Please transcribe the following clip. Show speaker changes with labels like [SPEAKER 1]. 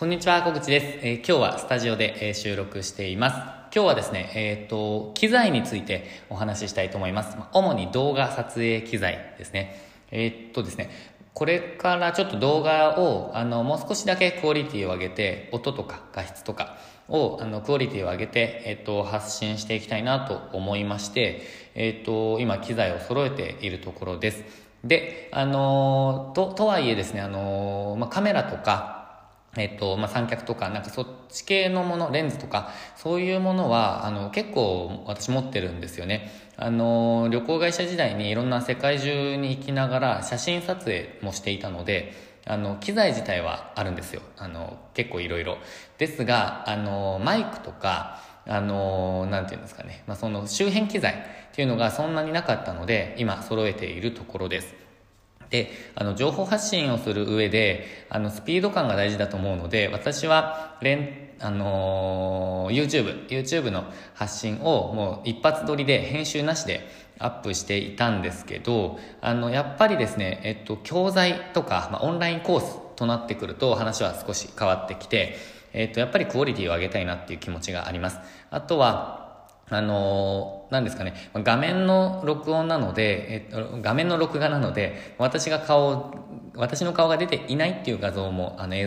[SPEAKER 1] こんにちは、小口です。えー今日はスタジオで、えー収録しています。今日はですね、えっ、と、機材についてお話ししたいと思います。主に動画撮影機材ですね。えっ、とですね、これからちょっと動画を、あの、もう少しだけクオリティを上げて、音とか画質とかを、あの、クオリティを上げて、えっ、と、発信していきたいなと思いまして、えっ、と、今機材を揃えているところです。で、あのと、とはいえですね、あのまあ、カメラとか、えっと、まあ、三脚とか、なんかそっち系のもの、レンズとか、そういうものは、あの、結構私持ってるんですよね。あの、旅行会社時代にいろんな世界中に行きながら写真撮影もしていたので、あの、機材自体はあるんですよ。あの、結構いろいろ。ですが、あの、マイクとか、あの、なんていうんですかね。まあ、その周辺機材っていうのがそんなになかったので、今揃えているところです。で、あの、情報発信をする上で、あの、スピード感が大事だと思うので、私は、連、あの YouTube、YouTube の発信をもう一発撮りで編集なしでアップしていたんですけど、あの、やっぱりですね、えっと、教材とか、まあ、オンラインコースとなってくると話は少し変わってきて、えっと、やっぱりクオリティを上げたいなっていう気持ちがあります。あとは、あのー、なんですかね、画面の録音なので、えっと、画面の録画なので、私が顔、私の顔が出ていないっていう画像も、あの、映